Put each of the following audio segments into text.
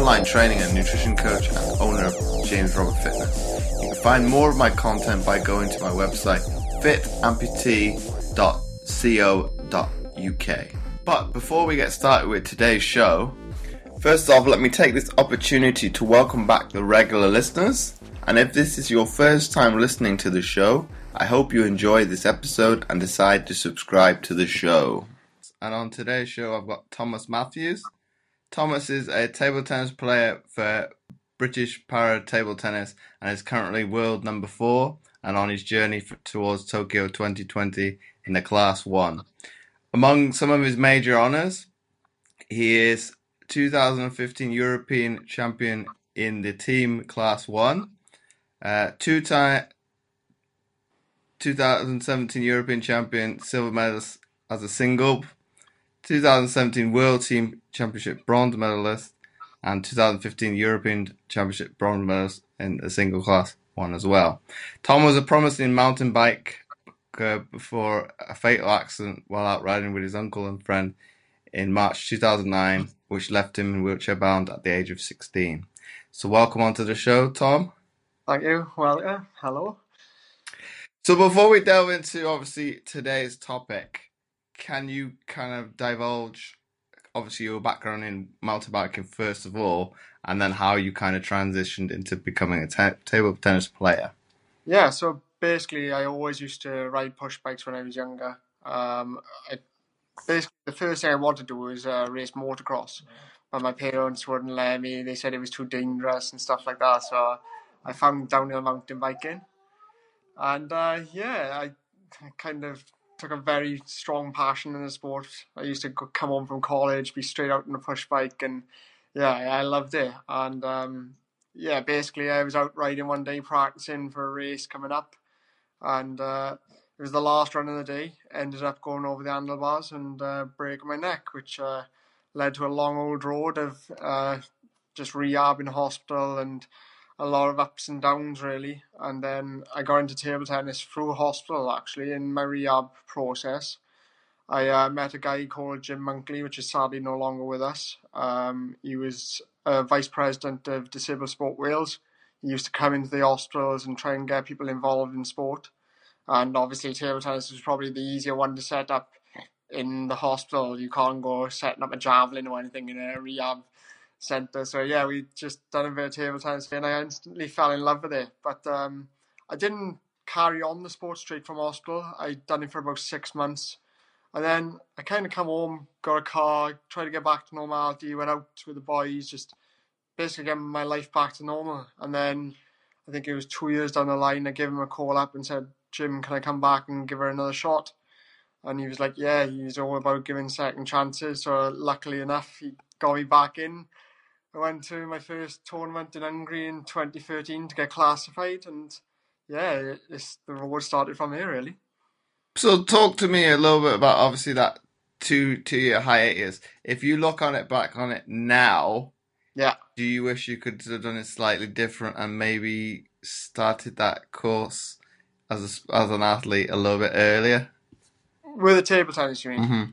online training and nutrition coach, and owner of James Robert Fitness. You can find more of my content by going to my website, fitamputee.co.uk. But before we get started with today's show, first off, let me take this opportunity to welcome back the regular listeners. And if this is your first time listening to the show, I hope you enjoy this episode and decide to subscribe to the show. And on today's show, I've got Thomas Matthews. Thomas is a table tennis player for British Para Table Tennis and is currently world number four and on his journey for, towards Tokyo 2020 in the Class 1. Among some of his major honours, he is 2015 European champion in the team Class 1, uh, two time 2017 European champion, silver medalist as a single, 2017 World Team Championship bronze medalist, and 2015 European Championship bronze medalist in the single class one as well. Tom was a promising mountain bike uh, before a fatal accident while out riding with his uncle and friend in March 2009, which left him in wheelchair bound at the age of 16. So, welcome onto the show, Tom. Thank you. Well, yeah, hello. So before we delve into obviously today's topic, can you kind of divulge obviously your background in mountain biking first of all, and then how you kind of transitioned into becoming a table tennis player? Yeah, so basically, I always used to ride push bikes when I was younger. Um, I, basically, the first thing I wanted to do was uh, race motocross, but my parents wouldn't let me. They said it was too dangerous and stuff like that. So I found downhill mountain biking and uh, yeah, I kind of took a very strong passion in the sport. I used to come home from college, be straight out on a push bike, and yeah, I loved it. And um, yeah, basically, I was out riding one day, practicing for a race coming up, and uh, it was the last run of the day. Ended up going over the handlebars and uh, breaking my neck, which uh, led to a long old road of uh, just rehab in hospital and a lot of ups and downs really. And then I got into table tennis through hospital actually in my rehab process. I uh, met a guy called Jim Monkley, which is sadly no longer with us. Um, he was a vice president of Disability Sport Wales. He used to come into the hospitals and try and get people involved in sport. And obviously, table tennis was probably the easier one to set up in the hospital. You can't go setting up a javelin or anything in a rehab centre. So yeah, we just done a bit of table tennis and I instantly fell in love with it. But um, I didn't carry on the sport straight from hospital. I done it for about six months. And then I kind of come home, got a car, tried to get back to normality, went out with the boys, just basically getting my life back to normal. And then I think it was two years down the line, I gave him a call up and said, Jim, can I come back and give her another shot? And he was like, yeah, he's all about giving second chances. So luckily enough, he got me back in. I went to my first tournament in Hungary in 2013 to get classified, and yeah, it's, the road started from here really. So, talk to me a little bit about obviously that two two year hiatus. If you look on it back on it now, yeah, do you wish you could have done it slightly different and maybe started that course as a, as an athlete a little bit earlier? With the table tennis, you mean? Mm-hmm.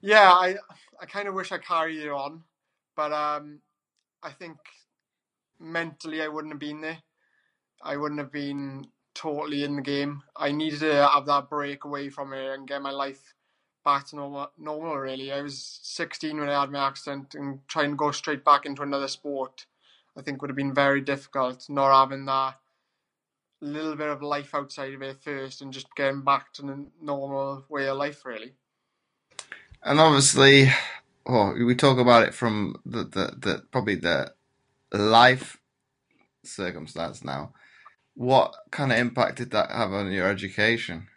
Yeah, I I kind of wish I carried it on, but um, I think mentally I wouldn't have been there. I wouldn't have been totally in the game. I needed to have that break away from it and get my life back to normal. Normal, really. I was 16 when I had my accident, and trying to go straight back into another sport, I think would have been very difficult. Not having that little bit of life outside of it first, and just getting back to the normal way of life, really. And obviously, well, we talk about it from the, the, the probably the life circumstance now. What kind of impact did that have on your education?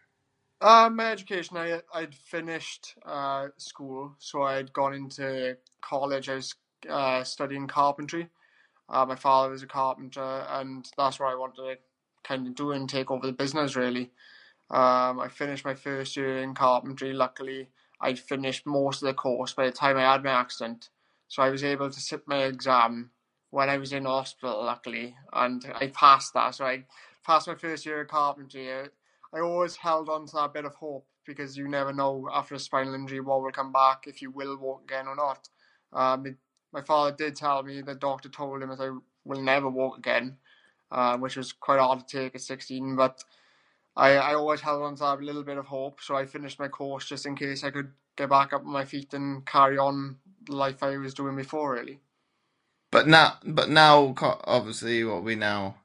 Uh, my education, I I'd finished uh, school, so I'd gone into college. I was uh, studying carpentry. Uh, my father was a carpenter, and that's what I wanted to kind of do and take over the business. Really, um, I finished my first year in carpentry. Luckily, I'd finished most of the course by the time I had my accident. So I was able to sit my exam when I was in hospital, luckily, and I passed that. So I passed my first year of carpentry. I, always held on to that bit of hope because you never know after a spinal injury what will come back if you will walk again or not. Um, it, my father did tell me the doctor told him that I will never walk again, uh, which was quite hard to take at 16. But I, I always held on to have a little bit of hope, so I finished my course just in case I could get back up on my feet and carry on the life I was doing before, really. But now, but now, obviously, what we now,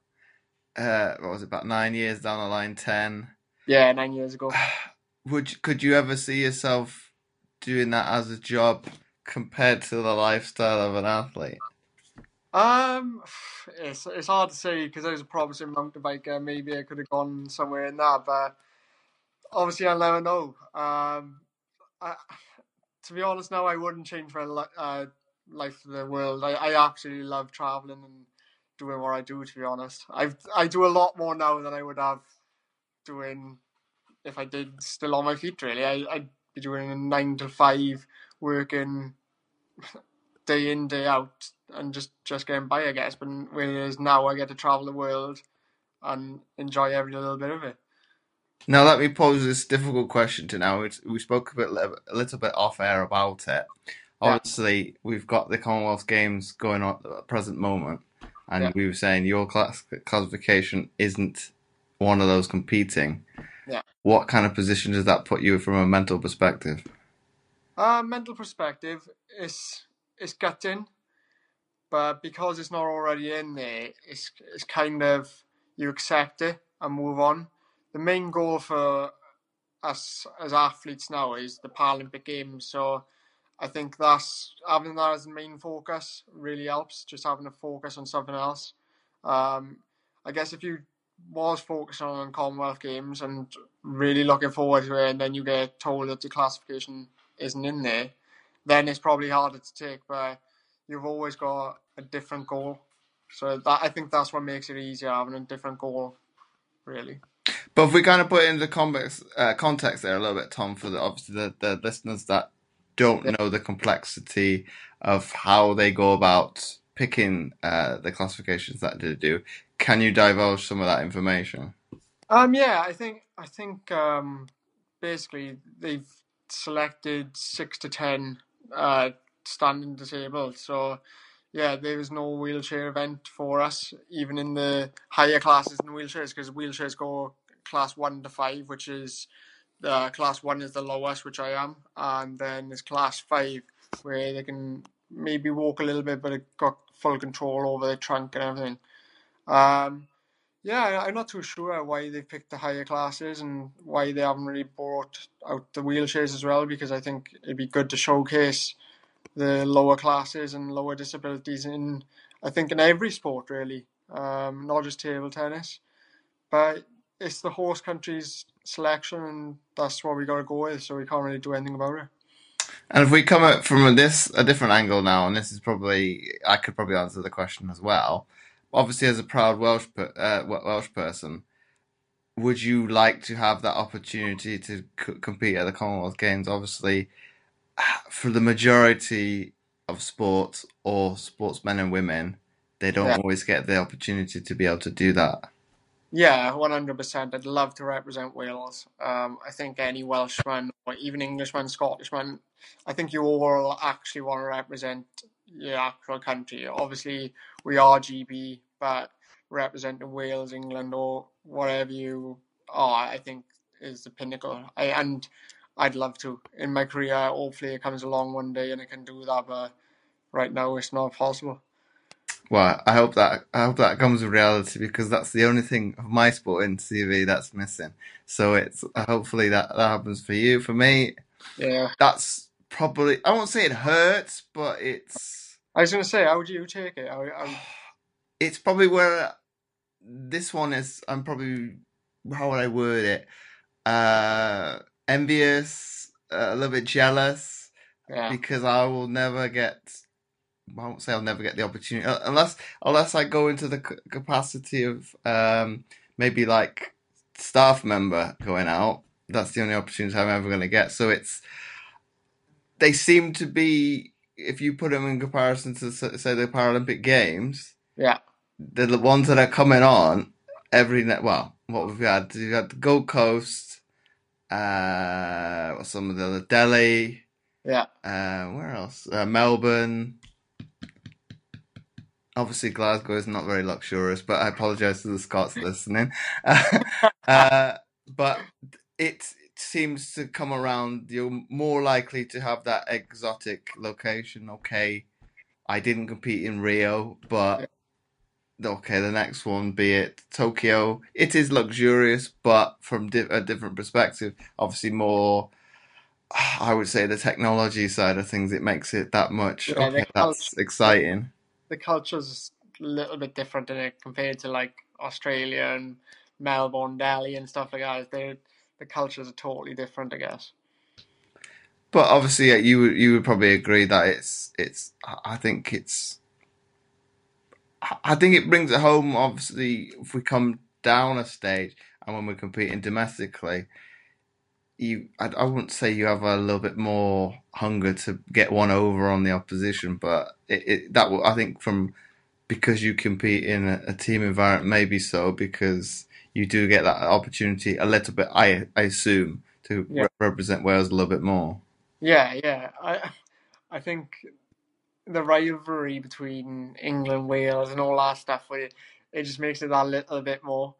uh, what was it, about nine years down the line, ten? Yeah, nine years ago. Would could you ever see yourself doing that as a job compared to the lifestyle of an athlete? Um, it's it's hard to say because I was a promising mountain biker. Maybe I could have gone somewhere in that, but obviously I'll never know. Um, I, to be honest, now I wouldn't change my uh, life for the world. I, I absolutely love traveling and doing what I do. To be honest, I I do a lot more now than I would have doing if I did still on my feet. Really, I I'd be doing a nine to five working day in day out and just just getting by, I guess. But whereas now I get to travel the world and enjoy every little bit of it. Now let me pose this difficult question to now. We spoke a bit a little bit off air about it. Obviously, yeah. we've got the Commonwealth Games going on at the present moment, and yeah. we were saying your class classification isn't one of those competing. Yeah. What kind of position does that put you from a mental perspective? Uh, mental perspective is is gutting, but because it's not already in there, it's it's kind of you accept it and move on. The main goal for us as athletes now is the Paralympic Games, so I think that's having that as the main focus really helps. Just having a focus on something else. Um, I guess if you was focusing on Commonwealth Games and really looking forward to it, and then you get told that the classification isn't in there, then it's probably harder to take. But you've always got a different goal, so that I think that's what makes it easier having a different goal, really. But if we kind of put it into context, uh, context there a little bit, Tom, for the, obviously the, the listeners that don't yeah. know the complexity of how they go about picking uh, the classifications that they do, can you divulge some of that information? Um, yeah, I think I think um, basically they've selected six to ten uh, standing disabled. So yeah, there was no wheelchair event for us, even in the higher classes in wheelchairs, because wheelchairs go class one to five, which is the uh, class one is the lowest, which I am, and then there's class five where they can maybe walk a little bit, but it got full control over the trunk and everything. Um, yeah, I'm not too sure why they picked the higher classes and why they haven't really brought out the wheelchairs as well, because I think it'd be good to showcase the lower classes and lower disabilities in, I think, in every sport really, um, not just table tennis. But it's the host country's selection, and that's what we got to go with. So we can't really do anything about it. And if we come at from this a different angle now, and this is probably I could probably answer the question as well obviously as a proud Welsh uh, Welsh person, would you like to have that opportunity to c- compete at the Commonwealth Games? Obviously, for the majority of sports or sportsmen and women, they don't yeah. always get the opportunity to be able to do that. Yeah, one hundred percent. I'd love to represent Wales. Um, I think any Welshman or even Englishman, Scottishman, I think you all actually want to represent your actual country. Obviously, we are GB, but representing Wales, England, or whatever you are, I think is the pinnacle. I, and I'd love to in my career. Hopefully, it comes along one day and I can do that. But right now, it's not possible. Well, I hope that I hope that comes to reality because that's the only thing of my sport in CV that's missing. So it's hopefully that that happens for you. For me, yeah, that's probably I won't say it hurts, but it's. I was going to say, how would you take it? I. It's probably where this one is. I'm probably how would I word it? Uh, envious, uh, a little bit jealous, yeah. because I will never get. I won't say I'll never get the opportunity unless unless I go into the capacity of um, maybe like staff member going out. That's the only opportunity I'm ever going to get. So it's they seem to be, if you put them in comparison to say the Paralympic Games, yeah, the ones that are coming on every net. Well, what we've had, we had the Gold Coast, uh, what's some of the other Delhi, Yeah. uh, where else? Uh, Melbourne. Obviously, Glasgow is not very luxurious, but I apologize to the Scots listening. uh, but it seems to come around. You're more likely to have that exotic location. Okay, I didn't compete in Rio, but okay, the next one, be it Tokyo, it is luxurious, but from di- a different perspective. Obviously, more. I would say the technology side of things, it makes it that much. Yeah, the okay, that's culture- exciting. The culture's a little bit different in it compared to like Australia and Melbourne, Delhi, and stuff like that. They're, the cultures are totally different, I guess. But obviously, yeah, you would you would probably agree that it's it's. I think it's. I think it brings it home. Obviously, if we come down a stage and when we're competing domestically, you I, I wouldn't say you have a little bit more hunger to get one over on the opposition, but it, it that I think from because you compete in a, a team environment, maybe so because you do get that opportunity a little bit. I I assume to Yeah. re- represent Wales a little bit more. Yeah, yeah. I I think the rivalry between England, Wales, and all that stuff, it, it just makes it that little bit more.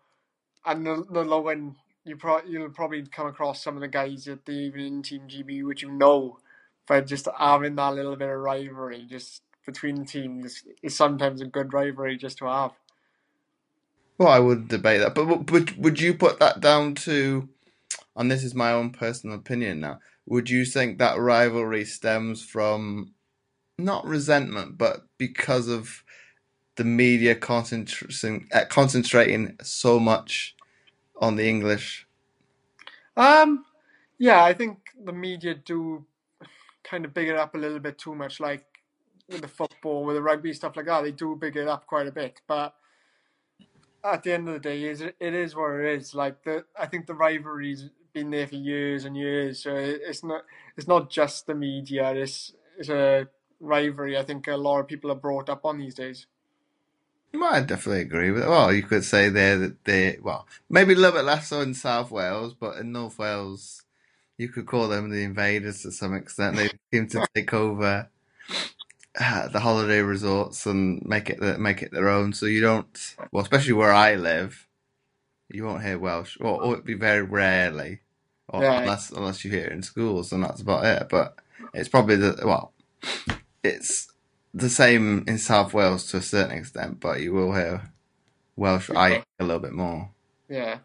And the, the low end, you pro- you'll probably come across some of the guys at the evening team GB, which you know, but just having that little bit of rivalry just between the teams is sometimes a good rivalry just to have. Well, I would debate that, but would would you put that down to? And this is my own personal opinion now. Would you think that rivalry stems from not resentment, but because of the media concentrating uh, concentrating so much on the English? Um, yeah, I think the media do kind of big it up a little bit too much, like with the football, with the rugby stuff like that. They do big it up quite a bit, but at the end of the day, is it is what it is. Like the, I think the rivalry's been there for years and years, so it's not it's not just the media. It's it's a rivalry. I think a lot of people are brought up on these days. Well, I definitely agree with it. Well, you could say there that they well maybe a little bit less so in South Wales, but in North Wales, you could call them the invaders to some extent. They seem to take over the holiday resorts and make it make it their own. So you don't well, especially where I live, you won't hear Welsh, or, or it'd be very rarely, or Yeah. unless unless you hear it in schools, and that's about it. But it's probably the well, it's the same in South Wales to a certain extent, but you will hear Welsh I a little bit more. Yeah.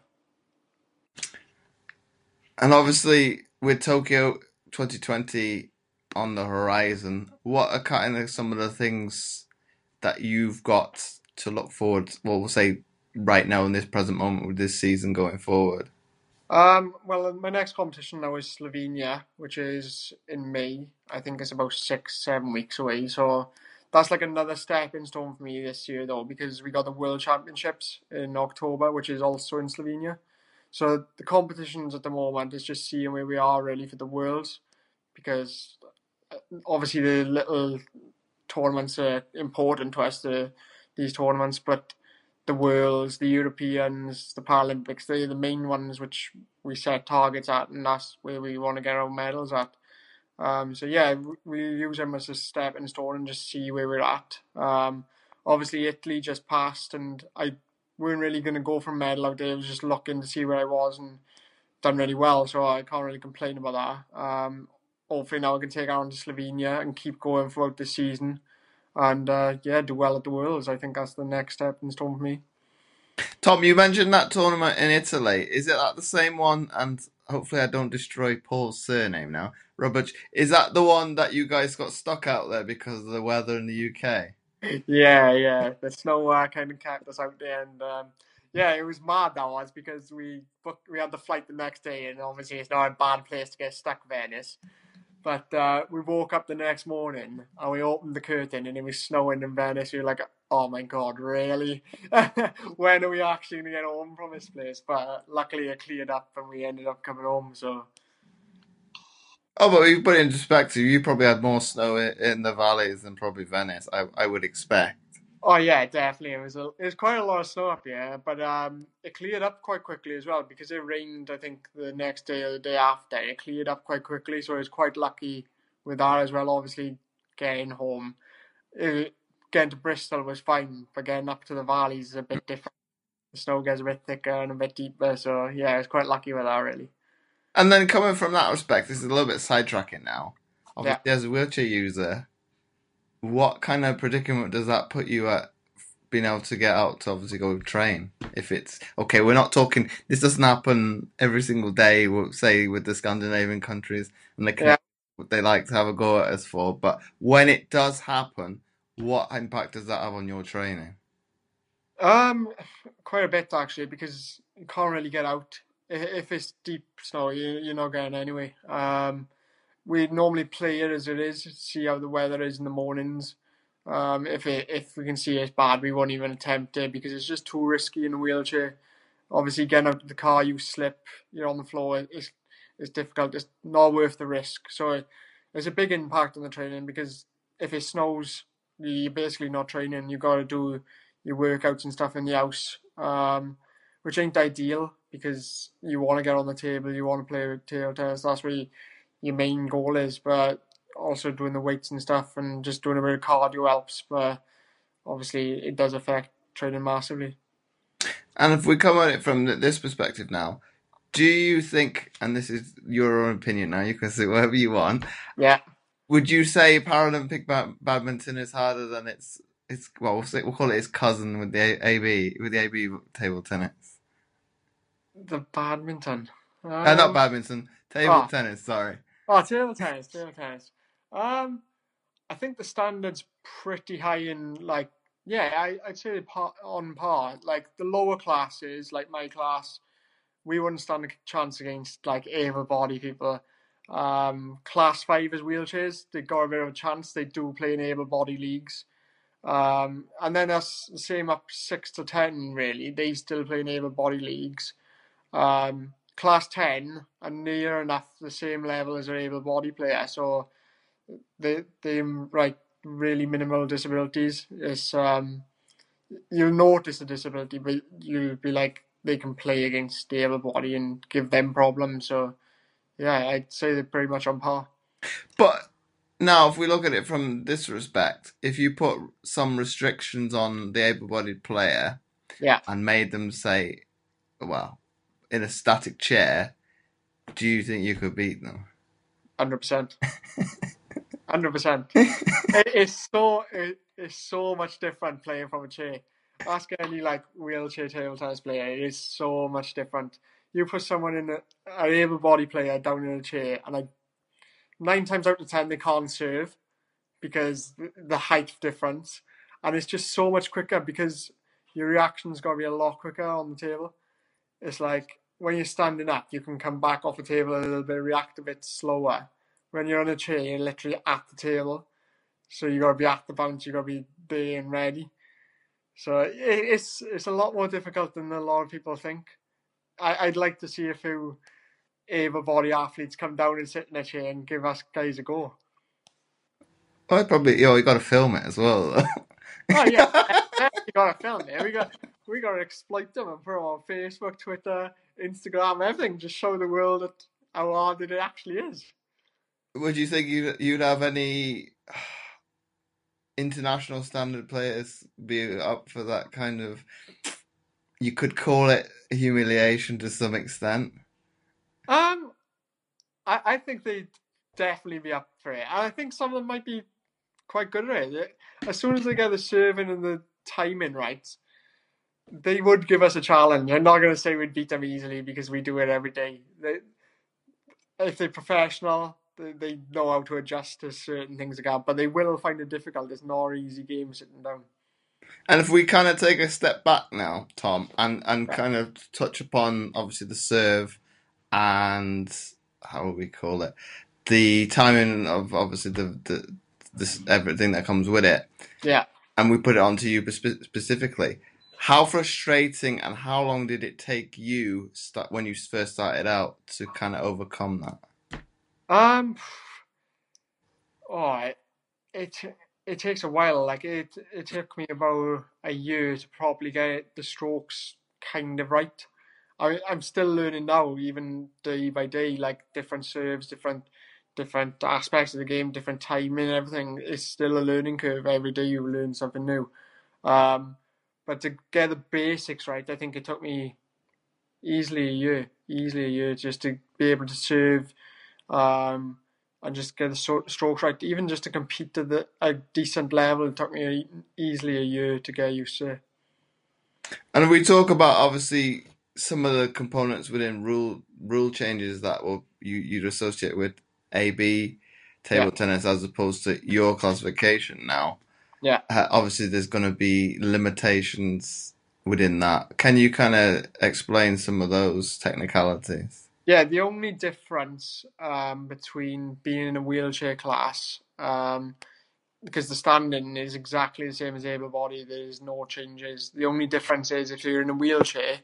And obviously, with Tokyo 2020 on the horizon, what are kind of some of the things that you've got to look forward? To, Well, we'll say right now in this present moment with this season going forward. Um, well, my next competition now is Slovenia, which is in May. I think it's about six, seven weeks away. So that's like another stepping stone for me this year, though, because we got the World Championships in October, which is also in Slovenia. So the competitions at the moment is just seeing where we are really for the Worlds, because uh, obviously the little tournaments are important to us, the, these tournaments, but the Worlds, the Europeans, the Paralympics, they're the main ones which we set targets at, and that's where we want to get our medals at. Um, so yeah, we use them as a stepping stone and just see where we're at. Um, obviously Italy just passed, and I weren't really going to go for a medal out there. I was just looking to see where I was and done really well, so I can't really complain about that. Um, hopefully now I can take on to Slovenia and keep going throughout the season, and uh, yeah, do well at the Worlds. I think that's the next step in stone for me. Tom, you mentioned that tournament in Italy. Is it that the same one? And hopefully, I don't destroy Paul's surname now. Robert, is that the one that you guys got stuck out there because of the weather in the UK? Yeah, yeah. The snow uh, kind of kept us out there, and um, yeah, it was mad that was because we booked, we had the flight the next day, and obviously it's not a bad place to get stuck, Venice. But uh, we woke up the next morning and we opened the curtain and it was snowing in Venice. We were like, "Oh my god, really? when are we actually gonna get home from this place?" But uh, luckily it cleared up and we ended up coming home. So Oh, but you put it in perspective. You probably had more snow in the valleys than probably Venice. I I would expect. Oh yeah, definitely. It was a, it was quite a lot of snow up here, but um, it cleared up quite quickly as well because it rained. I think the next day or the day after, it cleared up quite quickly. So I was quite lucky with that as well. Obviously, getting home, it, getting to Bristol was fine, but getting up to the valleys is a bit different. The snow gets a bit thicker and a bit deeper. So yeah, I was quite lucky with that really. And then coming from that respect, this is a little bit sidetracking now. Obviously, Yeah. as a wheelchair user, what kind of predicament does that put you at being able to get out to obviously go train? If it's okay, we're not talking. This doesn't happen every single day. We'll say with the Scandinavian countries, and they can, Yeah. they like to have a go at us for. But when it does happen, what impact does that have on your training? Um, quite a bit actually because you can't really get out if it's deep snow. You you're not getting anyway. Um, we normally play it as it is, see how the weather is in the mornings. Um, if it if we can see it's bad, we won't even attempt it because it's just too risky in a wheelchair. Obviously, getting out of the car, you slip, you're on the floor. It's it's difficult. It's not worth the risk. So it, there's a big impact on the training because if it snows, you're basically not training. You got to do your workouts and stuff in the house, um, which ain't ideal because you want to get on the table, you want to play with table tennis. That's where you, your main goal is. But also doing the weights and stuff and just doing a bit of cardio helps. But obviously, it does affect training massively. And if we come at it from this perspective now, do you think, and this is your own opinion now, you can say whatever you want, Yeah. would you say Paralympic ba- badminton is harder than its, its well, we'll, say, we'll call it its cousin with the A- AB, with the AB table tennis? The badminton. Um, uh, not badminton, table oh. tennis, sorry. Oh, table tennis, table tennis. Um, I think the standard's pretty high in like yeah, I I'd say on par. Like the lower classes, like my class, we wouldn't stand a chance against like able-bodied people. Um, class five is wheelchairs. They got a bit of a chance. They do play in able-bodied leagues. Um, and then that's the same up six to ten. Really, they still play in able-bodied leagues. Um, class 10 are near enough the same level as an able bodied player. So they they like really minimal disabilities. It's um you'll notice the disability, but you'll be like they can play against the able body and give them problems. So yeah, I'd say they're pretty much on par. But now, if we look at it from this respect, if you put some restrictions on the able bodied player Yeah. and made them say, well, in a static chair, do you think you could beat them? Hundred percent. Hundred percent. It's so it, it's so much different playing from a chair. Ask any like wheelchair table tennis player. It is so much different. You put someone in a, an able body player down in a chair, and like nine times out of ten they can't serve because the, the height difference, and it's just so much quicker because your reaction's got to be a lot quicker on the table. It's like when you're standing up, you can come back off the table a little bit, react a bit slower. When you're on a chair, you're literally at the table, so you got to be at the bounce. You got to be there and ready. So it's it's a lot more difficult than a lot of people think. I, I'd like to see a few able-bodied athletes come down and sit in a chair and give us guys a go. I'd probably, you know, you got to film it as well. Oh yeah, we got to film it. We got we got to exploit them and put them on Facebook, Twitter, Instagram, everything. Just show the world that how hard it actually is. Would you think you'd, you'd have any international standard players be up for that kind of? You could call it humiliation to some extent. Um, I I think they'd definitely be up for it. I think some of them might be quite good at it. As soon as they get the serving and the timing right, they would give us a challenge. I'm not going to say we'd beat them easily because we do it every day. They, if they're professional, they, they know how to adjust to certain things again, but they will find it difficult. It's not an easy game sitting down. And if we kind of take a step back now, Tom, and, and kind of touch upon obviously the serve and how would we call it? The timing of obviously the, the this everything that comes with it, Yeah. and we put it onto you spe- specifically. How frustrating and how long did it take you start when you first started out to kind of overcome that? Um. Oh, it, it takes a while. Like it, it took me about a year to probably get the strokes kind of right. I, I'm still learning now, even day by day. Like different serves, different different aspects of the game, different timing, everything. It's still a learning curve. Every day you learn something new. Um, but to get the basics right, I think it took me easily a year, easily a year just to be able to serve. Um, and just get the strokes right. Even just to compete to the a decent level, it took me a, easily a year to get used to. And we talk about obviously some of the components within rule rule changes that will you you'd associate with AB table yeah. tennis as opposed to your classification now. Yeah. Uh, obviously, there's going to be limitations within that. Can you kind of explain some of those technicalities? Yeah, the only difference um, between being in a wheelchair class, um, because the standing is exactly the same as able body, there's no changes. The only difference is if you're in a wheelchair,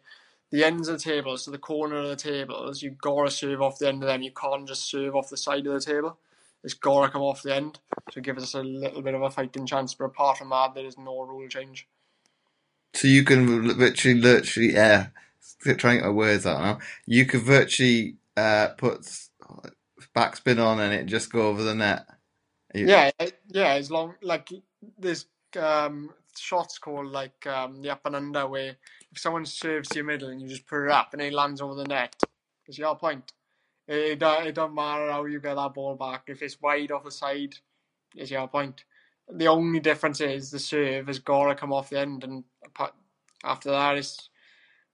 the ends of the tables, so the corner of the tables, you've got to serve off the end of them. You can't just serve off the side of the table. It's got to come off the end to give us a little bit of a fighting chance. But apart from that, there is no rule change. So you can literally, literally, yeah, trying to get my words out now. You could virtually uh, put backspin on and it just go over the net. You... Yeah, yeah. As long like there's um, shots called like um, the up and under where if someone serves to your middle and you just put it up and it lands over the net, it's your point. It, it, it don't matter how you get that ball back. If it's wide off the side, it's your point. The only difference is the serve has got to come off the end, and after that, it's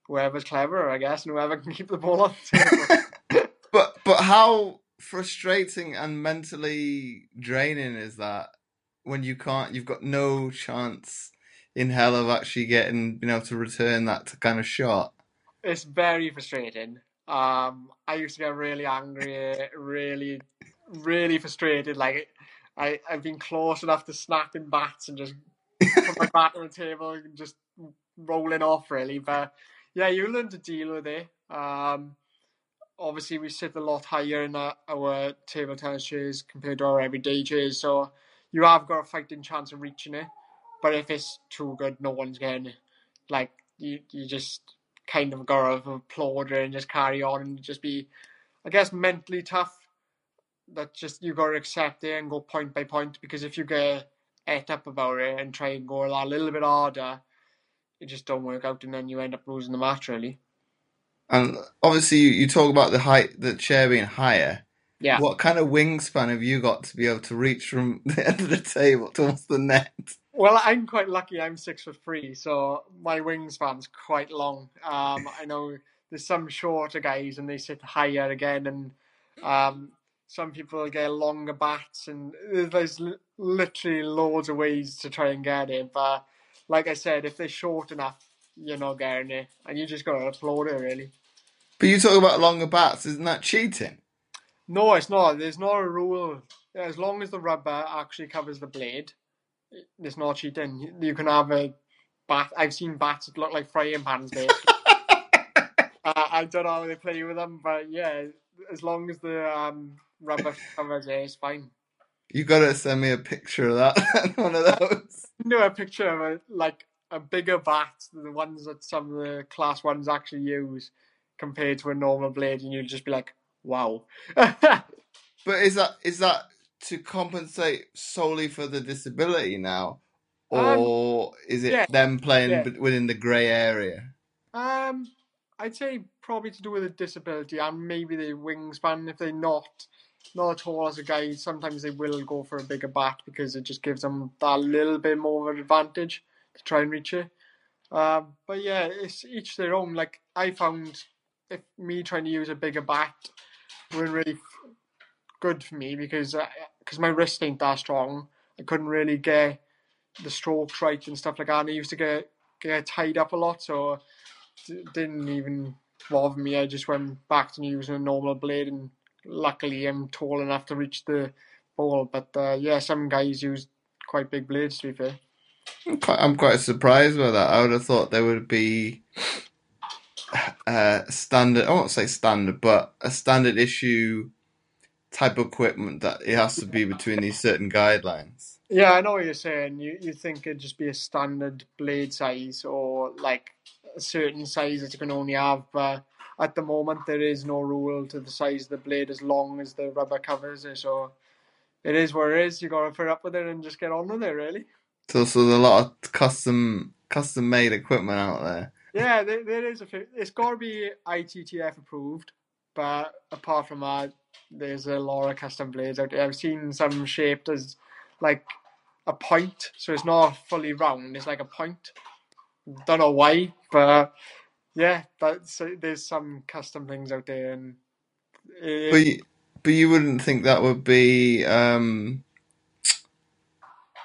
whoever's cleverer, I guess, and whoever can keep the ball on. but but how frustrating and mentally draining is that when you can't, you've got no chance in hell of actually getting, you know, to return that kind of shot. It's very frustrating. Um, I used to get really angry, really, really frustrated. Like I, I've been close enough to snapping bats and just put my bat on the table and just rolling off, really. But yeah, you learn to deal with it. Um, obviously, we sit a lot higher in our, table tennis chairs compared to our everyday chairs, so you have got a fighting chance of reaching it. But if it's too good, no one's getting it. Like you, you just kind of got to applaud it and just carry on and just be, I guess, mentally tough. That just you got to accept it and go point by point because if you get et up about it and try and go a little bit harder, it just don't work out, and then you end up losing the match really. And obviously, you, you talk about the height, the chair being higher. Yeah. What kind of wingspan have you got to be able to reach from the end of the table towards the net? Well, I'm quite lucky. I'm six foot three, so my wingspan's quite long. Um, I know there's some shorter guys, and they sit higher again, and um, some people get longer bats, and there's literally loads of ways to try and get it. But like I said, if they're short enough, you're not getting it, and you just got to applaud it really. But you talk about longer bats, isn't that cheating? No, it's not. There's not a rule. As long as the rubber actually covers the blade, it's not cheating. You can have a bat. I've seen bats that look like frying pans, mate. uh, I don't know how they play with them, but yeah, as long as the um, rubber covers it, it's fine. You gotta send me a picture of that. One of those. No, a picture of a like a bigger bat, than the ones that some of the class ones actually use, compared to a normal blade, and you'll just be like, "Wow." but is that is that to compensate solely for the disability now, um, or um, is it yeah, them playing yeah. within the grey area? Um, I'd say probably to do with the disability and maybe the wingspan if they're not not at all as a guy. Sometimes they will go for a bigger bat because it just gives them that little bit more of an advantage to try and reach it. Um, but yeah, it's each their own. Like I found, if me trying to use a bigger bat were really good for me because because my wrist ain't that strong. I couldn't really get the strokes right and stuff like that. And I used to get get tied up a lot, so it didn't even bother me. I just went back to using a normal blade and luckily I'm tall enough to reach the ball. But uh, yeah, some guys use quite big blades. To be fair, I'm quite, I'm quite surprised by that. I would have thought there would be uh, standard. I won't say standard, but a standard issue type of equipment that it has to be between these certain guidelines. Yeah, I know what you're saying. You you think it'd just be a standard blade size or like a certain size that you can only have, but at the moment there is no rule to the size of the blade as long as the rubber covers it. So it is what it is. You got to put up with it and just get on with it, really. So, so there's a lot of custom custom made equipment out there. Yeah, there, there is a. few- It's got to be ITTF approved, but apart from that, there's a lot of custom blades out there. I've seen some shaped as like a point, so it's not fully round. It's like a point. Don't know why, but yeah, that's there's some custom things out there, and it, But you, but you wouldn't think that would be um,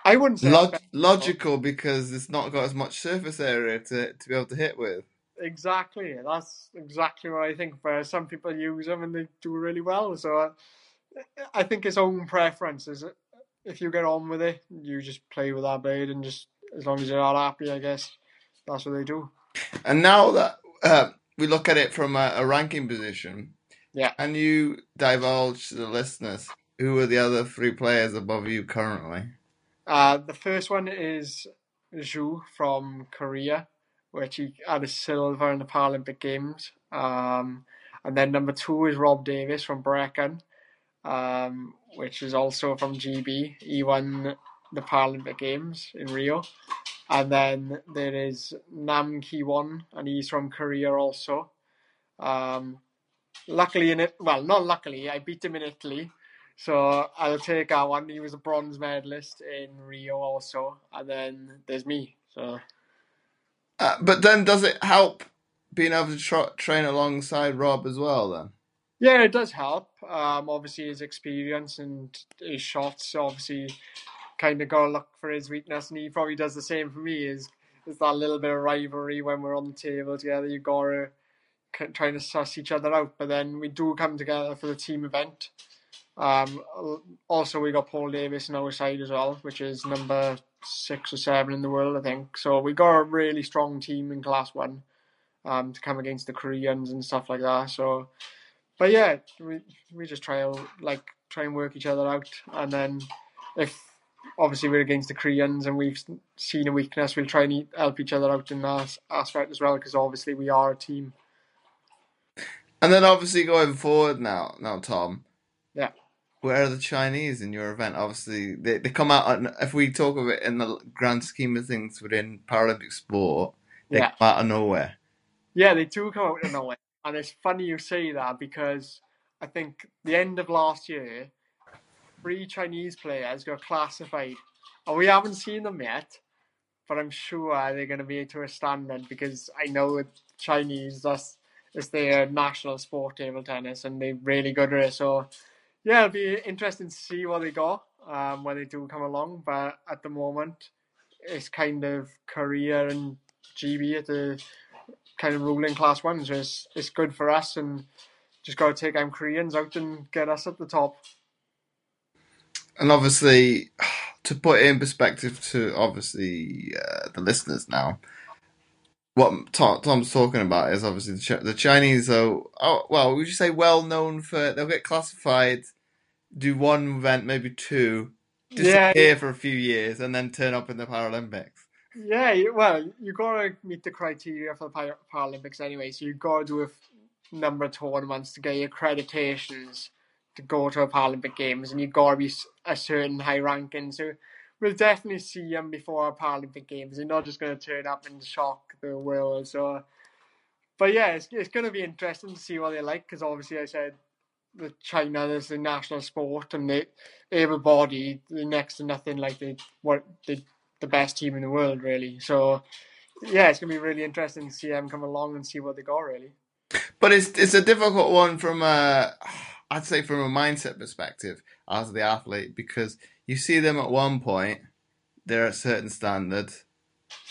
I wouldn't say log- logical because it's not got as much surface area to, to be able to hit with. Exactly. That's exactly what I think. But some people use them and they do really well. So uh, I think it's own preference. Is it? If you get on with it, you just play with that blade, and just as long as you're all happy, I guess that's what they do. And now that uh, we look at it from a, a ranking position, Yeah. and you divulge to the listeners who are the other three players above you currently. Uh, the first one is Zhu from Korea, which he had a silver in the Paralympic Games. Um, and then number two is Rob Davies from Brecon, um, which is also from GB. He won the Paralympic Games in Rio. And then there is Nam Ki Won, and he's from Korea also. Um, luckily in it, well, not luckily, I beat him in Italy. So I'll take that one. He was a bronze medalist in Rio also, and then there's me. So Uh, but then, does it help being able to tra- train alongside Rob as well? Then, yeah, it does help. Um, obviously his experience and his shots. Obviously, kind of got to look for his weakness, and he probably does the same for me. Is is that little bit of rivalry when we're on the table together? You gotta trying to suss each other out, but then we do come together for the team event. Um, also, we got Paul Davies on our side as well, which is number six or seven in the world, I think. So we got a really strong team in Class One um, to come against the Koreans and stuff like that. So, but yeah, we we just try to like try and work each other out, and then if obviously we're against the Koreans and we've seen a weakness, we'll try and help each other out in that aspect as well, because obviously we are a team. and then obviously going forward now, now Tom. Where are the Chinese in your event? Obviously, they, they come out. And if we talk of it in the grand scheme of things within Paralympic sport, they Yeah. come out of nowhere. Yeah, they do come out of nowhere. And it's funny you say that because I think the end of last year, three Chinese players got classified. And we haven't seen them yet, but I'm sure they're going to be to a standard because I know with Chinese, that's it's their national sport, table tennis, and they're really good at it. So, yeah, it'll be interesting to see what they got um, when they do come along. But at the moment, it's kind of Korea and GB at the kind of ruling class ones. So it's, it's good for us and just got to take them Koreans out and get us at the top. And obviously, to put it in perspective to obviously uh, the listeners now, what Tom, Tom's talking about is obviously the, Ch- the Chinese are, oh, well, would you say well known for, they'll get classified, do one event, maybe two, Yeah. disappear for a few years, and then turn up in the Paralympics. Yeah, well, you got to meet the criteria for the Paralympics anyway. So you got to do a number of tournaments to get your accreditations to go to a Paralympic Games, and you got to be a certain high ranking. So we'll definitely see them before our Paralympic Games. They're not just going to turn up and shock the world. So, but yeah, it's it's going to be interesting to see what they're like because obviously I said the China is the national sport and they everybody they're next to nothing like they what they the best team in the world really. So yeah, it's gonna be really interesting to see them come along and see what they got really. But it's it's a difficult one from a, I'd say from a mindset perspective as the athlete because you see them at one point, they're at a certain standard,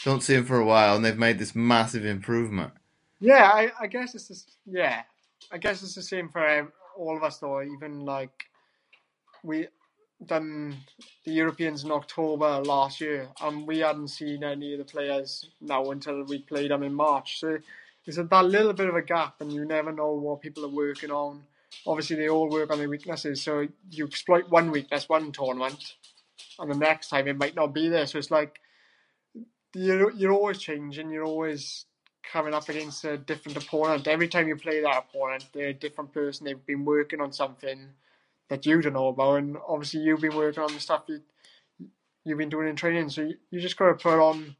don't see them for a while, and they've made this massive improvement. Yeah, I, I guess it's just yeah, I guess it's the same for all of us though. Even like we done the Europeans in October last year, and we hadn't seen any of the players now until we played them in March. So there's that little bit of a gap, and you never know what people are working on. Obviously, they all work on their weaknesses, so you exploit one weakness one tournament, and the next time it might not be there. So it's like you're you're always changing. You're always coming up against a different opponent. Every time you play that opponent, they're a different person. They've been working on something that you don't know about, and obviously you've been working on the stuff you you've been doing in training. So you, you just got to put on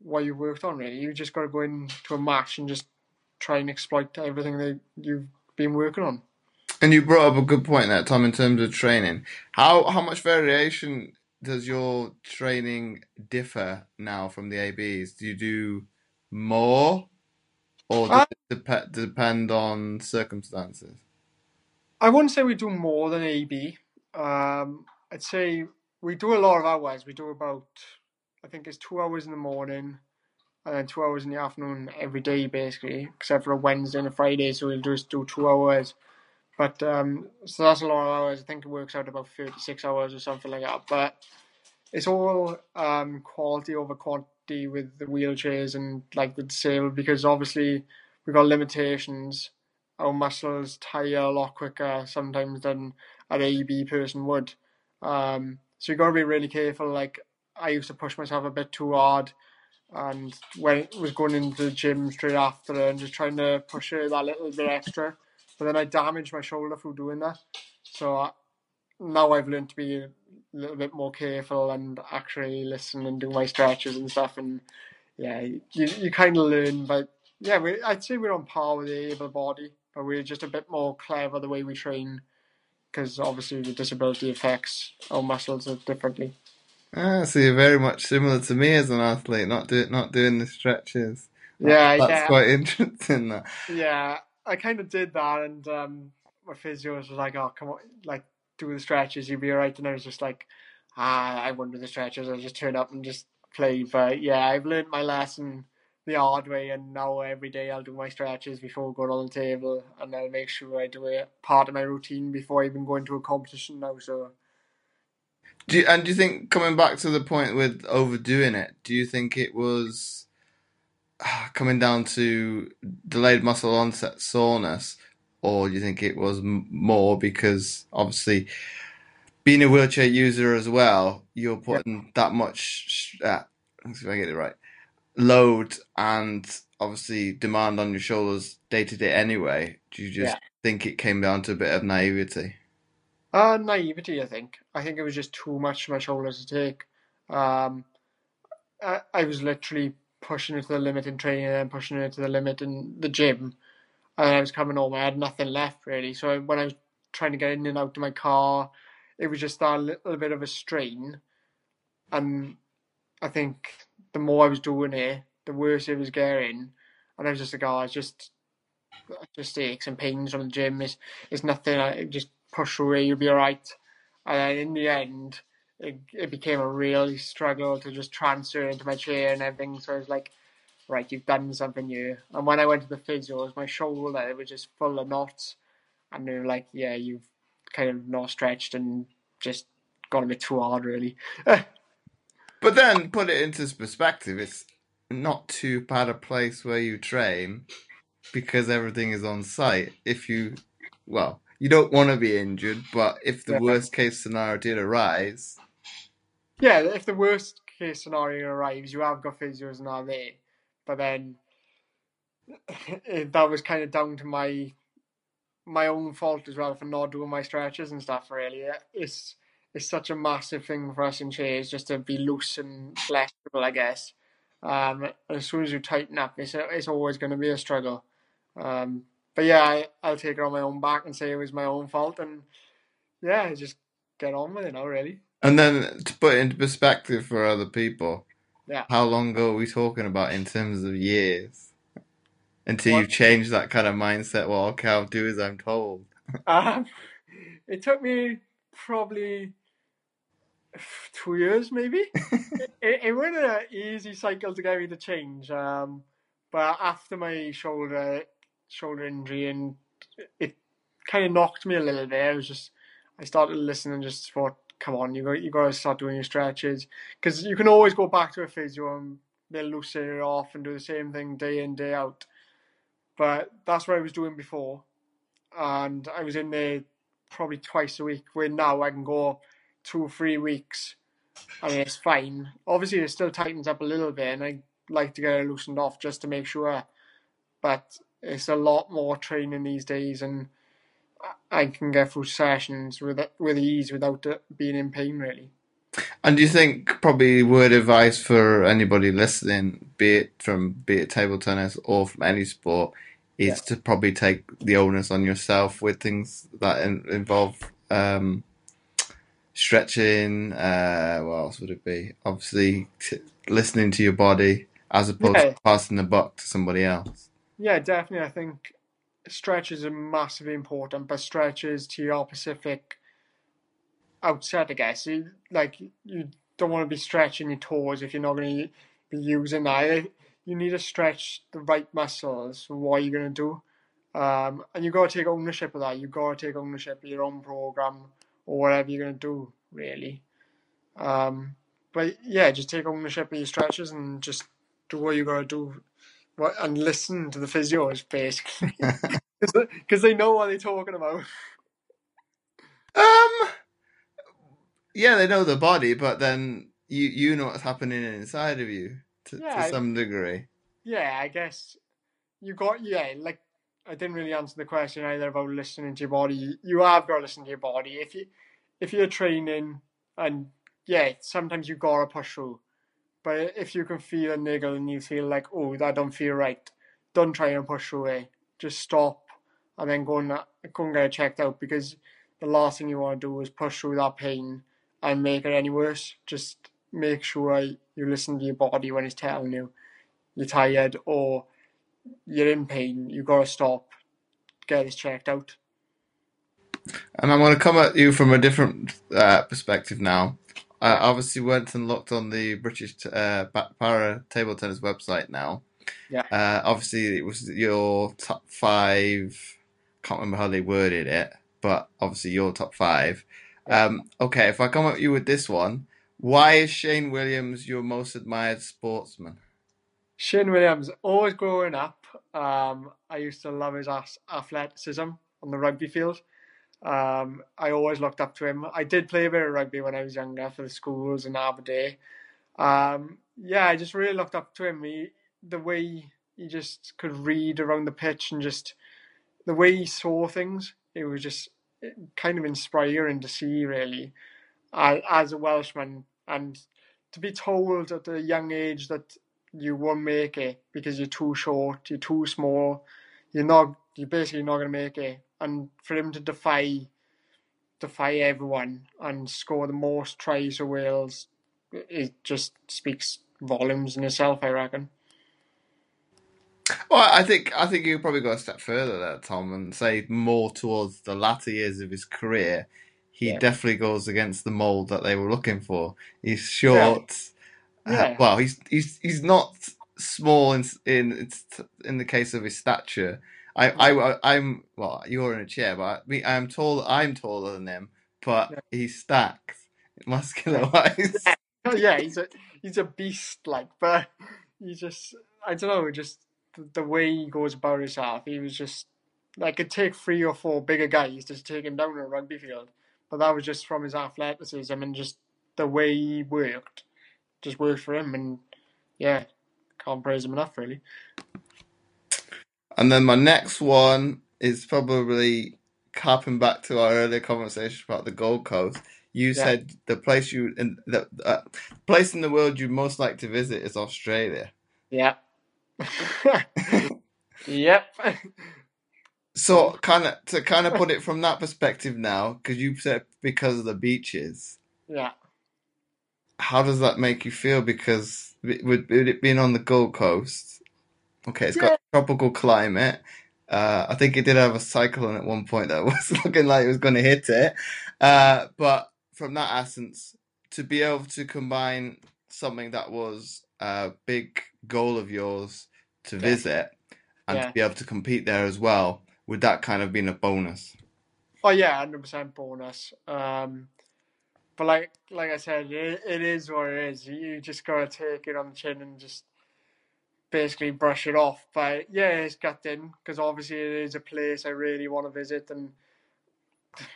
what you worked on. Really, you just got to go into a match and just try and exploit everything that you've been working on. And you brought up a good point there, Tom, in terms of training. How how much variation does your training differ now from the ABs? Do you do more, or does uh, it dep- depend on circumstances? I wouldn't say we do more than AB. Um, I'd say we do a lot of hours. We do about, I think it's two hours in the morning, and then two hours in the afternoon every day, basically, except for a Wednesday and a Friday. So we'll just do two hours. But um, so that's a lot of hours. I think it works out about 36 hours or something like that. But it's all um, quality over quantity with the wheelchairs and like the disabled because obviously we've got limitations. Our muscles tire a lot quicker sometimes than an AB person would. Um, so you got to be really careful. Like I used to push myself a bit too hard, and when it was going into the gym straight after and just trying to push it that little bit extra, but then I damaged my shoulder through doing that. So now I've learned to be a little bit more careful and actually listen and do my stretches and stuff. And yeah, you you kind of learn. But yeah, we, I'd say we're on par with the able body, but we're just a bit more clever the way we train because obviously the disability affects our muscles differently. Ah, so you're very much similar to me as an athlete, not do, not doing the stretches. Yeah, that's yeah. quite interesting. That. Yeah, I kind of did that, and um, my physio was like, "Oh, come on, like do the stretches, you'll be alright." And I was just like, "Ah, I won't do the stretches. I'll just turn up and just play." But yeah, I've learned my lesson the hard way, and now every day I'll do my stretches before going on the table, and I'll make sure I do it part of my routine before even going to a competition now. So. Do you, and do you think coming back to the point with overdoing it? Do you think it was coming down to delayed muscle onset soreness, or do you think it was more because obviously being a wheelchair user as well, you're putting that much, uh, let's see if I get it right, load and obviously demand on your shoulders day to day anyway. Do you just yeah. think it came down to a bit of naivety? Uh, naivety, I think. I think it was just too much for my shoulders to take. Um, I, I was literally pushing it to the limit in training and pushing it to the limit in the gym. And I was coming home, I had nothing left really. So when I was trying to get in and out of my car, it was just that little bit of a strain. And I think the more I was doing it, the worse it was getting. And I was just like, oh, it's just, just aches and pains from the gym. It's, it's nothing. I just push away, you'll be alright. And then in the end, it, it became a really struggle to just transfer into my chair and everything. So I was like, right, you've done something new. And when I went to the physio, it was my shoulder, it was just full of knots. And they were like, yeah, you've kind of not stretched and just got a bit too hard, really. but then put it into perspective, it's not too bad a place where you train because everything is on site. If you, well, you don't want to be injured, but if the yeah. worst case scenario did arise, yeah, if the worst case scenario arrives, you have got physios and are there, but then that was kind of down to my my own fault as well for not doing my stretches and stuff. Really, it's it's such a massive thing for us in chairs just to be loose and flexible, I guess. Um, as soon as you tighten up, it's it's always going to be a struggle. Um, but yeah, I, I'll take it on my own back and say it was my own fault, and yeah, just get on with it now, really. And then to put it into perspective for other people, yeah. how long ago are we talking about in terms of years? Until what? you've changed that kind of mindset, well, okay, I'll do as I'm told. um, it took me probably two years, maybe. it, it wasn't an easy cycle to get me to change. Um, but after my shoulder shoulder injury, and it kind of knocked me a little bit. I was just, I started listening and just thought, come on, you got you got to start doing your stretches because you can always go back to a physio and they'll loosen it off and do the same thing day in day out. But that's what I was doing before, and I was in there probably twice a week. Where now I can go two, or three weeks, and it's fine. Obviously, it still tightens up a little bit, and I like to get it loosened off just to make sure. But it's a lot more training these days, and I can get through sessions with with ease without being in pain, really. And do you think probably word advice for anybody listening, be it from be it table tennis or from any sport, is yeah. to probably take the onus on yourself with things that in, involve um, stretching. Uh, what else would it be? Obviously, t- listening to your body as opposed yeah. to passing the buck to somebody else. Yeah, definitely. I think stretches are massively important, but stretches to your specific outset, I guess. You, like you don't want to be stretching your toes if you're not going to be using that. You need to stretch the right muscles for what you're going to do, um, and you got to take ownership of that. You got to take ownership of your own program or whatever you're going to do, really. Um, but yeah, just take ownership of your stretches and just do what you got to do. What, and listen to the physios basically, because they know what they're talking about. Um, yeah, they know the body, but then you you know what's happening inside of you to, yeah, to some degree. Yeah, I guess you got yeah. Like I didn't really answer the question either about listening to your body. You have got to listen to your body if you if you're training and yeah, sometimes you gotta push through. But if you can feel a niggle and you feel like, oh, that don't feel right, don't try and push away. Just stop and then go and go and get it checked out because the last thing you want to do is push through that pain and make it any worse. Just make sure you listen to your body when it's telling you you're tired or you're in pain. You've gotta stop, get this checked out. And I'm going to come at you from a different uh, perspective now. I obviously went and looked on the British uh, Para Table Tennis website now. Yeah. Uh, obviously, it was your top five. Can't remember how they worded it, but obviously your top five. Um, okay, if I come at you with this one, why is Shane Williams your most admired sportsman? Shane Williams, always growing up, um, I used to love his athleticism on the rugby field. Um, I always looked up to him. I did play a bit of rugby when I was younger for the schools in Aberdeen. Um, yeah, I just really looked up to him. He, the way he just could read around the pitch and just the way he saw things, it was just kind of inspiring to see, really, as a Welshman. And to be told at a young age that you won't make it because you're too short, you're too small, you're not, you're basically not going to make it. And for him to defy, defy everyone and score the most tries for Wales, it just speaks volumes in itself, I reckon. Well, I think I think you probably go a step further there, Tom, and say more towards the latter years of his career. He yeah. definitely goes against the mold that they were looking for. He's short. Yeah. Uh, yeah. Uh, well, he's he's he's not small in in in the case of his stature. I I I'm well, you're in a chair, but I, I'm tall. I'm taller than him, but he's stacked muscular wise. Oh, yeah, he's a he's a beast, like, but he just I don't know, just the way he goes about his himself, he was just like could take three or four bigger guys to take him down on a rugby field. But that was just from his athleticism and just the way he worked. Just worked for him and yeah, can't praise him enough really. And then my next one is probably harping back to our earlier conversation about the Gold Coast. You yeah. said the place you in the uh, place in the world you'd most like to visit is Australia. Yeah. yep. So, kind of to kind of put it from that perspective now, because you said because of the beaches. Yeah. How does that make you feel? Because with, it being on the Gold Coast, okay, it's yeah. Tropical climate. Uh, I think it did have a cyclone at one point that was looking like it was going to hit it. Uh, but from that essence, to be able to combine something that was a big goal of yours to yeah. visit and yeah. to be able to compete there as well, would that kind of been a bonus? Oh yeah, hundred percent bonus. Um, but like like I said, it, it is what it is. You just gotta take it on the chin and just basically brush it off. But yeah, it's gutting because obviously it is a place I really want to visit, and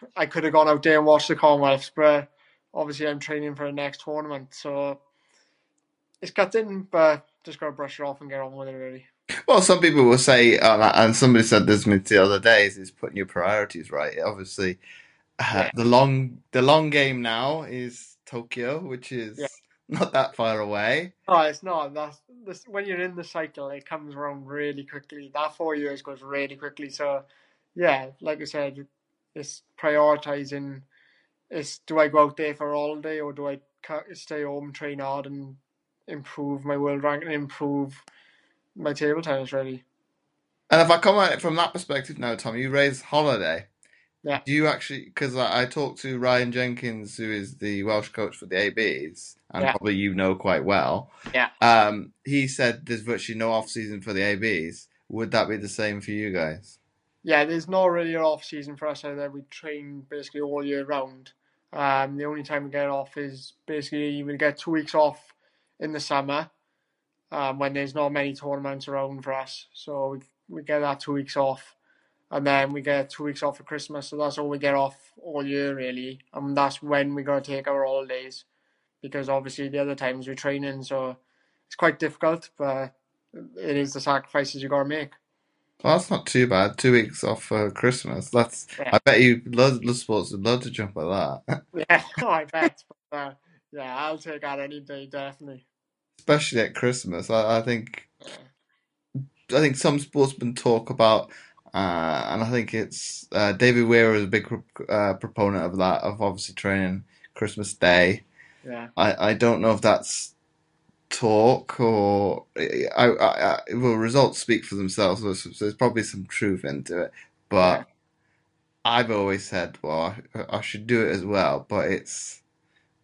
I could have gone out there and watched the Commonwealths, but obviously I'm training for the next tournament, so it's gutting, but just gotta brush it off and get on with it really. Well, some people will say, um, and somebody said this to me the other day, is putting your priorities right. Obviously, uh, Yeah. the long the long game now is Tokyo, which is Yeah. Not that far away. No, it's not. That's this when you're in the cycle, it comes around really quickly. That four years goes really quickly. So, yeah, like I said, it's prioritizing. Is do I go out there for all day, or do I stay home, train hard, and improve my world rank and improve my table tennis? Really, And if I come at it from that perspective now, Tom, you raise holiday. Yeah. Do you actually? Because I, I talked to Ryan Jenkins, who is the Welsh coach for the ABs, and Yeah. probably you know quite well. Yeah. Um, he said there's virtually no off season for the ABs. Would that be the same for you guys? yeah. There's not really an off season for us either. We train basically all year round. Um, the only time we get off is basically we get two weeks off in the summer, um, when there's not many tournaments around for us. So we we get that two weeks off, and then we get two weeks off for Christmas. So that's all we get off all year really, and that's when we gotta take our holidays, because obviously the other times we're training. So it's quite difficult, but it is the sacrifices you gotta make. Well, that's not too bad. Two weeks off for Christmas. That's. Yeah. I bet you loads of sports would love to jump at that, Yeah, I bet. But, uh, yeah, I'll take that any day, definitely. especially at Christmas. I, I think. I think some sportsmen talk about, uh, and I think it's uh, David Weir is a big uh, proponent of that, of obviously training Christmas Day. Yeah, I, I don't know if that's talk or I, I, I well results speak for themselves. So there's, there's probably some truth into it, but Yeah. I've always said, well, I, I should do it as well. But it's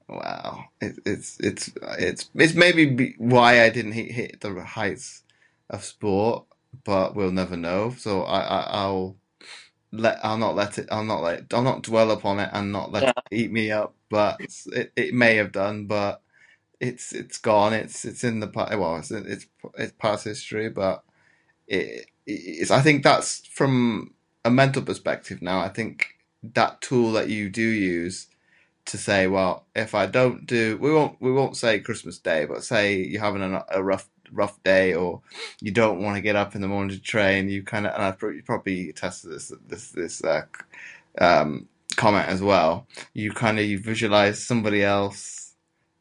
wow, it, it's it's it's it's maybe why I didn't hit, hit the heights of sport, but we'll never know. So I, I I'll let I'll not let it I'll not let I'll not dwell upon it and not let Yeah. it eat me up. But it it may have done, but it's it's gone. It's it's in the past. Well, it's it's it's past history, but it it's. I think that's from a mental perspective now. I think that tool that you do use to say, well, if I don't do, we won't we won't say Christmas Day, but say you're having a, a rough rough day or you don't want to get up in the morning to train. You kind of and I you probably tested this this this uh, um, comment as well. You kind of you visualize somebody else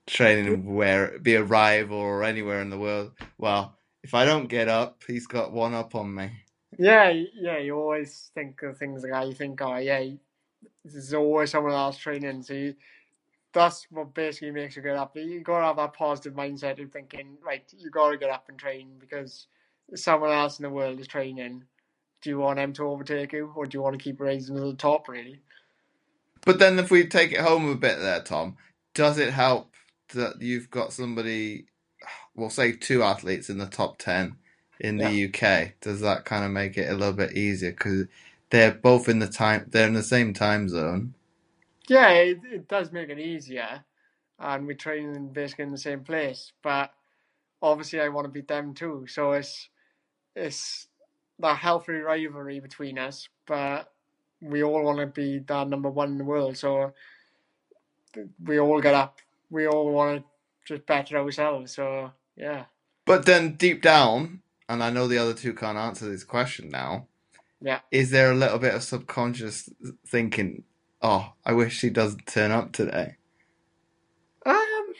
training where be a rival or anywhere in the world. Well, if I don't get up, he's got one up on me. yeah, yeah. You always think of things like that. You think, oh yeah, there's always someone else training. So you, that's what basically makes you get up. You gotta have that positive mindset of thinking, right, you gotta get up and train because someone else in the world is training. Do you want them to overtake you, or do you want to keep raising to the top? Really? But then if we take it home a bit there, Tom, does it help that you've got somebody, we'll say two athletes in the top 10 in the UK? Does that kind of make it a little bit easier? Because they're both in the time, they're in the same time zone. Yeah, it, it does make it easier, and we train basically in the same place. But obviously, I want to beat them too. So it's it's that healthy rivalry between us. But we all want to be that number one in the world. So we all get up. We all want to just better ourselves. So yeah, But then deep down, and I know the other two can't answer this question now. Yeah. Is there a little bit of subconscious thinking, oh, I wish he doesn't turn up today? Um,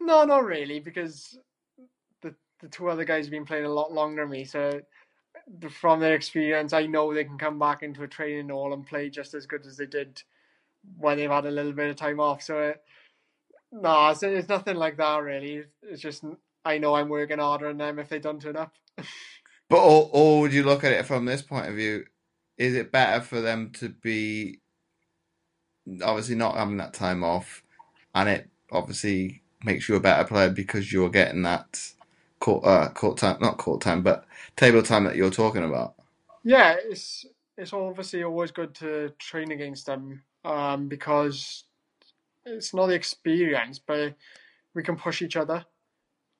no, not really, because the the two other guys have been playing a lot longer than me. So the, from their experience, I know they can come back into a training hall and play just as good as they did when they've had a little bit of time off. So it, no, it's, it's nothing like that really. It's just I know I'm working harder than them if they don't turn up. But or, or would you look at it from this point of view? Is it better for them to be obviously not having that time off, and it obviously makes you a better player because you're getting that court uh, court time, not court time, but table time that you're talking about. Yeah, it's it's obviously always good to train against them um, because it's not the experience, but we can push each other.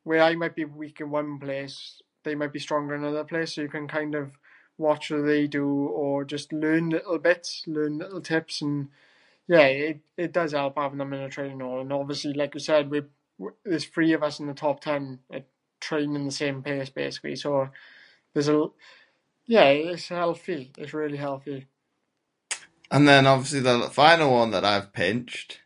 Where I might be weak in one place, they might be stronger in another place. So you can kind of watch what they do or just learn little bits, learn little tips, and yeah, it, it does help having them in a training hall. And obviously, like you said, we there's three of us in the top ten at training the same pace basically. So there's a yeah, it's healthy. It's really healthy. And then obviously the final one that I've pinched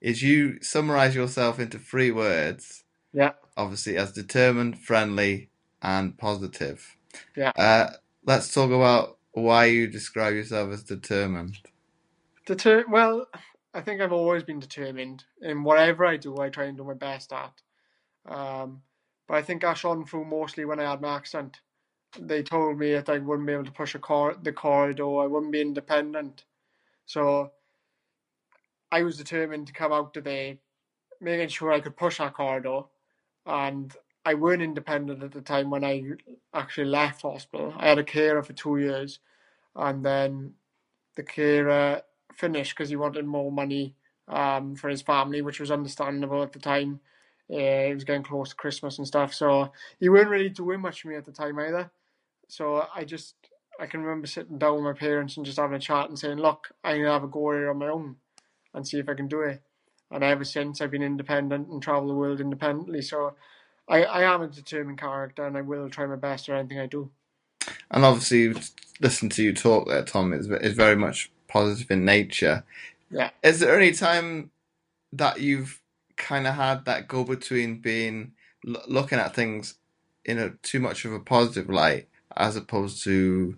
is you summarize yourself into three words. Yeah. Obviously as determined, friendly, and positive. Yeah. Uh, let's talk about why you describe yourself as determined. Deter well, I think I've always been determined. In whatever I do, I try and do my best at. Um, but I think I shone through mostly when I had my accident. They told me that I wouldn't be able to push a car the corridor, I wouldn't be independent. So I was determined to come out there, making sure I could push that corridor. And I weren't independent at the time when I actually left hospital. I had a carer for two years, and then the carer finished because he wanted more money um, for his family, which was understandable at the time. Uh, he was getting close to Christmas and stuff, so he weren't really doing much for me at the time either. So I just I can remember sitting down with my parents and just having a chat and saying, "Look, I'm gonna have a go here on my own and see if I can do it." And ever since, I've been independent and travel the world independently. So I, I am a determined character, and I will try my best at anything I do. And obviously, listen to you talk there, Tom, is is very much positive in nature. Yeah. Is there any time that you've kind of had that go between being l- looking at things in a too much of a positive light as opposed to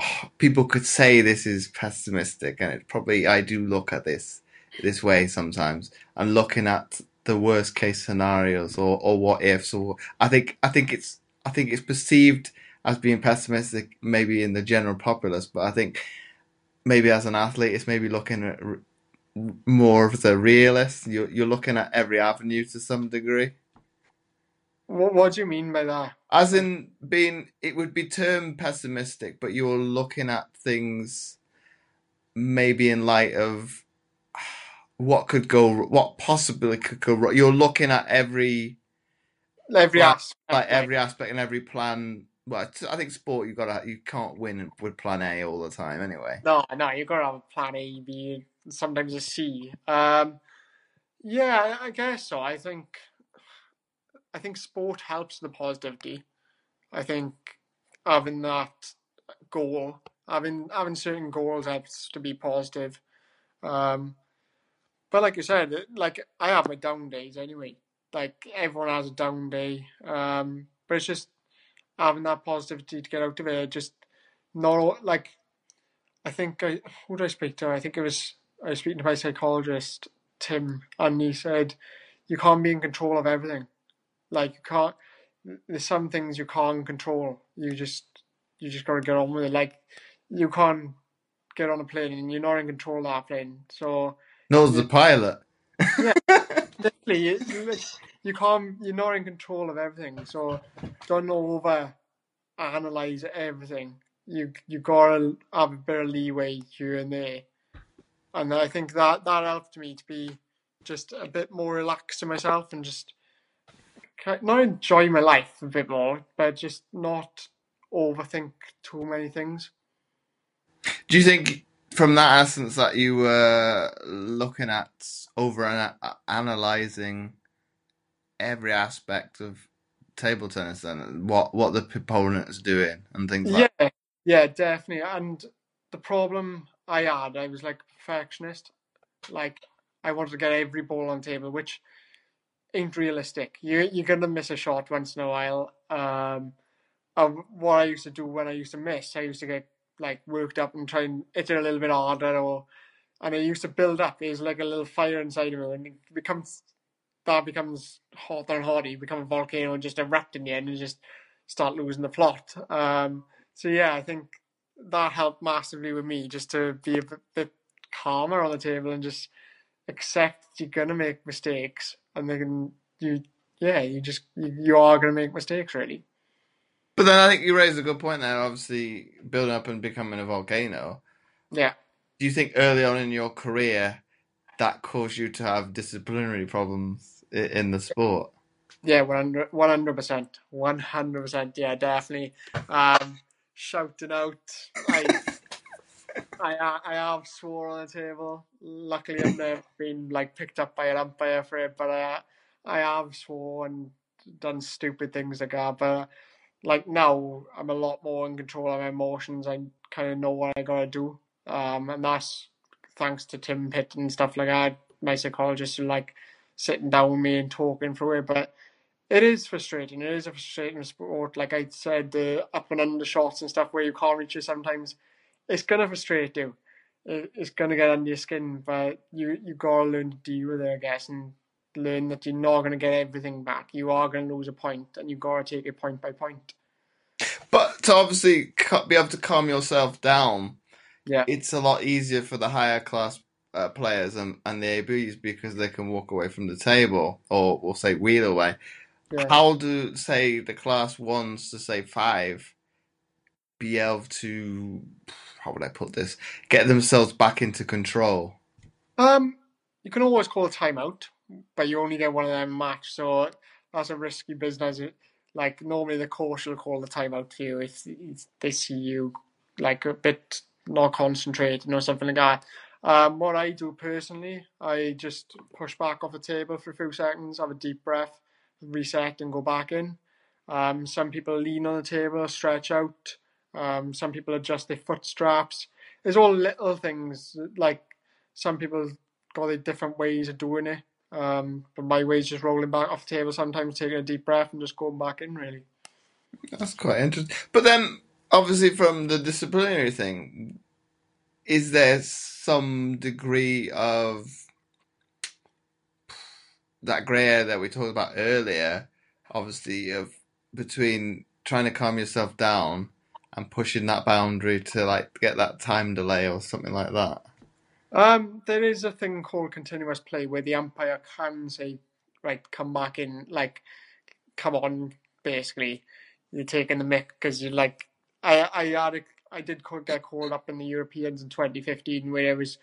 oh, people could say this is pessimistic, and it probably I do look at this this way sometimes, and looking at the worst case scenarios or, or what ifs, or I think I think it's I think it's perceived as being pessimistic maybe in the general populace, but I think maybe as an athlete, it's maybe looking at more of the realist. You're you're looking at every avenue to some degree. What, what do you mean by that? As in being, it would be termed pessimistic, but you're looking at things maybe in light of what could go, what possibly could go wrong. You're looking at every, Every Well, aspect, like every aspect and every plan. Well, I think sport you got to, you can't win with plan A all the time anyway. No, no, you gotta have a plan A, B, sometimes a C. Um, yeah, I I guess so. I think, I think sport helps the positivity. I think having that goal, having having certain goals helps to be positive. Um, but like you said, like I have my down days anyway. Like everyone has a down day. Um, but it's just having that positivity to get out of it. Just not like I think I who did I speak to? I think it was I was speaking to my psychologist Tim, and he said you can't be in control of everything. Like you can't. There's some things you can't control. You just you just gotta get on with it. Like you can't get on a plane and you're not in control of that plane. So Knows the pilot. You, you can't. You're not in control of everything, so don't over analyze everything. You you gotta have a bit of leeway here and there, and I think that that helped me to be just a bit more relaxed to myself and just not enjoy my life a bit more, but just not overthink too many things. Do you think from that essence that you were looking at over analyzing every aspect of table tennis and what what the is doing and things like Yeah, yeah, definitely. And the problem I had, I was like perfectionist. Like I wanted to get every ball on table, which ain't realistic. You you're gonna miss a shot once in a while. Um, and what I used to do when I used to miss, I used to get like worked up and try and hit it a little bit harder, or and it used to build up. There's like a little fire inside of me, and it becomes that becomes hotter and hotter. You become a volcano and just erupt in the end, and just start losing the plot. Um, so yeah, I think that helped massively with me just to be a bit, bit calmer on the table and just accept you're gonna make mistakes, and then you yeah you just you, you are gonna make mistakes really. But then I think you raised a good point there. Obviously, building up and becoming a volcano. Yeah. Do you think early on in your career that caused you to have disciplinary problems in the sport? Yeah, 100 percent, one hundred percent. Yeah, definitely. Um, shouting out, I I I have swore on the table. Luckily, I've never been like picked up by an umpire for it, but I I have swore and done stupid things like that. But like now, I'm a lot more in control of my emotions. I kind of know what I gotta do, um, and that's thanks to Tim Pitt and stuff like that. My psychologist are like sitting down with me and talking through it, but it is frustrating. It is a frustrating sport. Like I said, the up and under shots and stuff where you can't reach it sometimes, it's gonna frustrate you. It's gonna get under your skin, but you you gotta learn to deal with it, I guess, and learn that you're not gonna get everything back. You are gonna lose a point, and you gotta take it point by point. But to obviously be able to calm yourself down, Yeah. it's a lot easier for the higher class uh, players and, and the ABs because they can walk away from the table or we'll say wheel away. Yeah. How do, say, the class ones to say five be able to, how would I put this, get themselves back into control? Um, you can always call a timeout, but you only get one of them match, so that's a risky business. Like normally, the coach will call the timeout for you if if they see you like a bit not concentrating or something like that. Um, what I do personally, I just push back off the table for a few seconds, have a deep breath, reset, and go back in. Um, some people lean on the table, stretch out. Um, some people adjust their foot straps. It's all little things like some people got their different ways of doing it. Um, but my way is just rolling back off the table, sometimes taking a deep breath and just going back in. Really, That's quite interesting. But then, obviously, from the disciplinary thing, is there some degree of that grey area that we talked about earlier? Obviously, of between trying to calm yourself down and pushing that boundary to like get that time delay or something like that. um, there is a thing called continuous play where the umpire can say, "Right, come back in," like, "Come on," basically. You're taking the mick because you're like, I, I had, a, I did get called up in the Europeans in 2015 where it was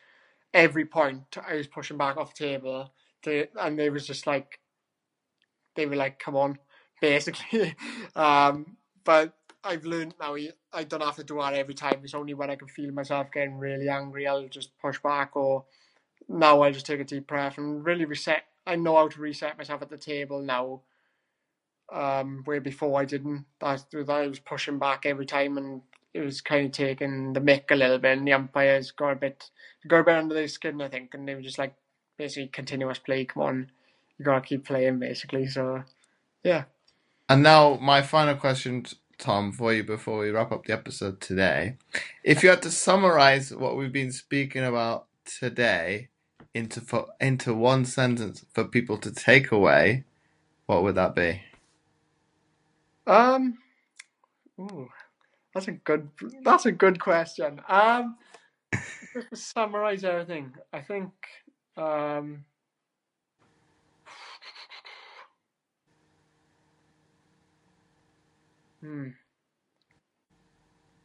every point I was pushing back off the table, to, and they was just like, they were like, "Come on," basically. um, but I've learned now I don't have to do that every time. It's only when I can feel myself getting really angry, I'll just push back, or now I'll just take a deep breath and really reset. I know how to reset myself at the table now. Um, where before I didn't. That I was pushing back every time, and it was kind of taking the mick a little bit. And the umpires got a bit got a bit under their skin, I think, and they were just like basically continuous play. Come on, you gotta keep playing, basically. So yeah. And now, my final question, Tom, for you before we wrap up the episode today. If you had to summarize what we've been speaking about today into for, into one sentence for people to take away, what would that be? Um, ooh, that's a good. That's a good question. Um, just to summarize everything, I think. Um, hmm.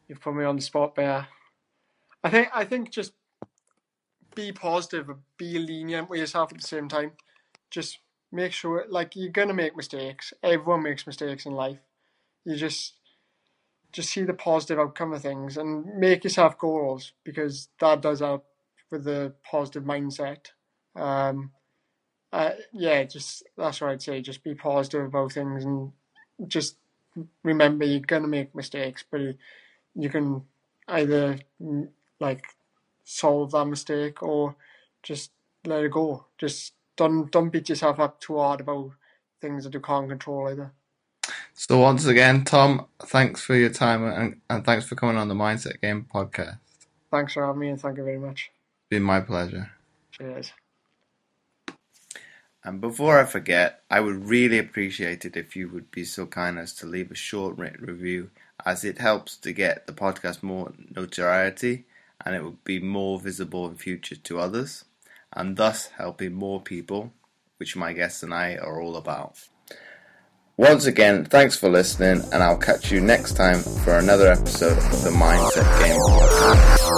You've put me on the spot, Bear. I think. I think just be positive, be lenient with yourself at the same time. Just make sure, like you're gonna make mistakes. Everyone makes mistakes in life. You just just see the positive outcome of things and make yourself goals because that does help with the positive mindset. Um, uh, yeah, just that's what I'd say. Just be positive about things and just remember you're gonna make mistakes, but you can either mm, like solve that mistake or just let it go. Just don't don't beat yourself up too hard about things that you can't control either. So once again, Tom, thanks for your time and, and thanks for coming on the Mindset Game podcast. Thanks for having me and thank you very much. It's been my pleasure. Cheers. And before I forget, I would really appreciate it if you would be so kind as to leave a short written review, as it helps to get the podcast more notoriety and it would be more visible in future to others, and thus helping more people, which my guests and I are all about. Once again, thanks for listening, and I'll catch you next time for another episode of the Mindset Game Podcast.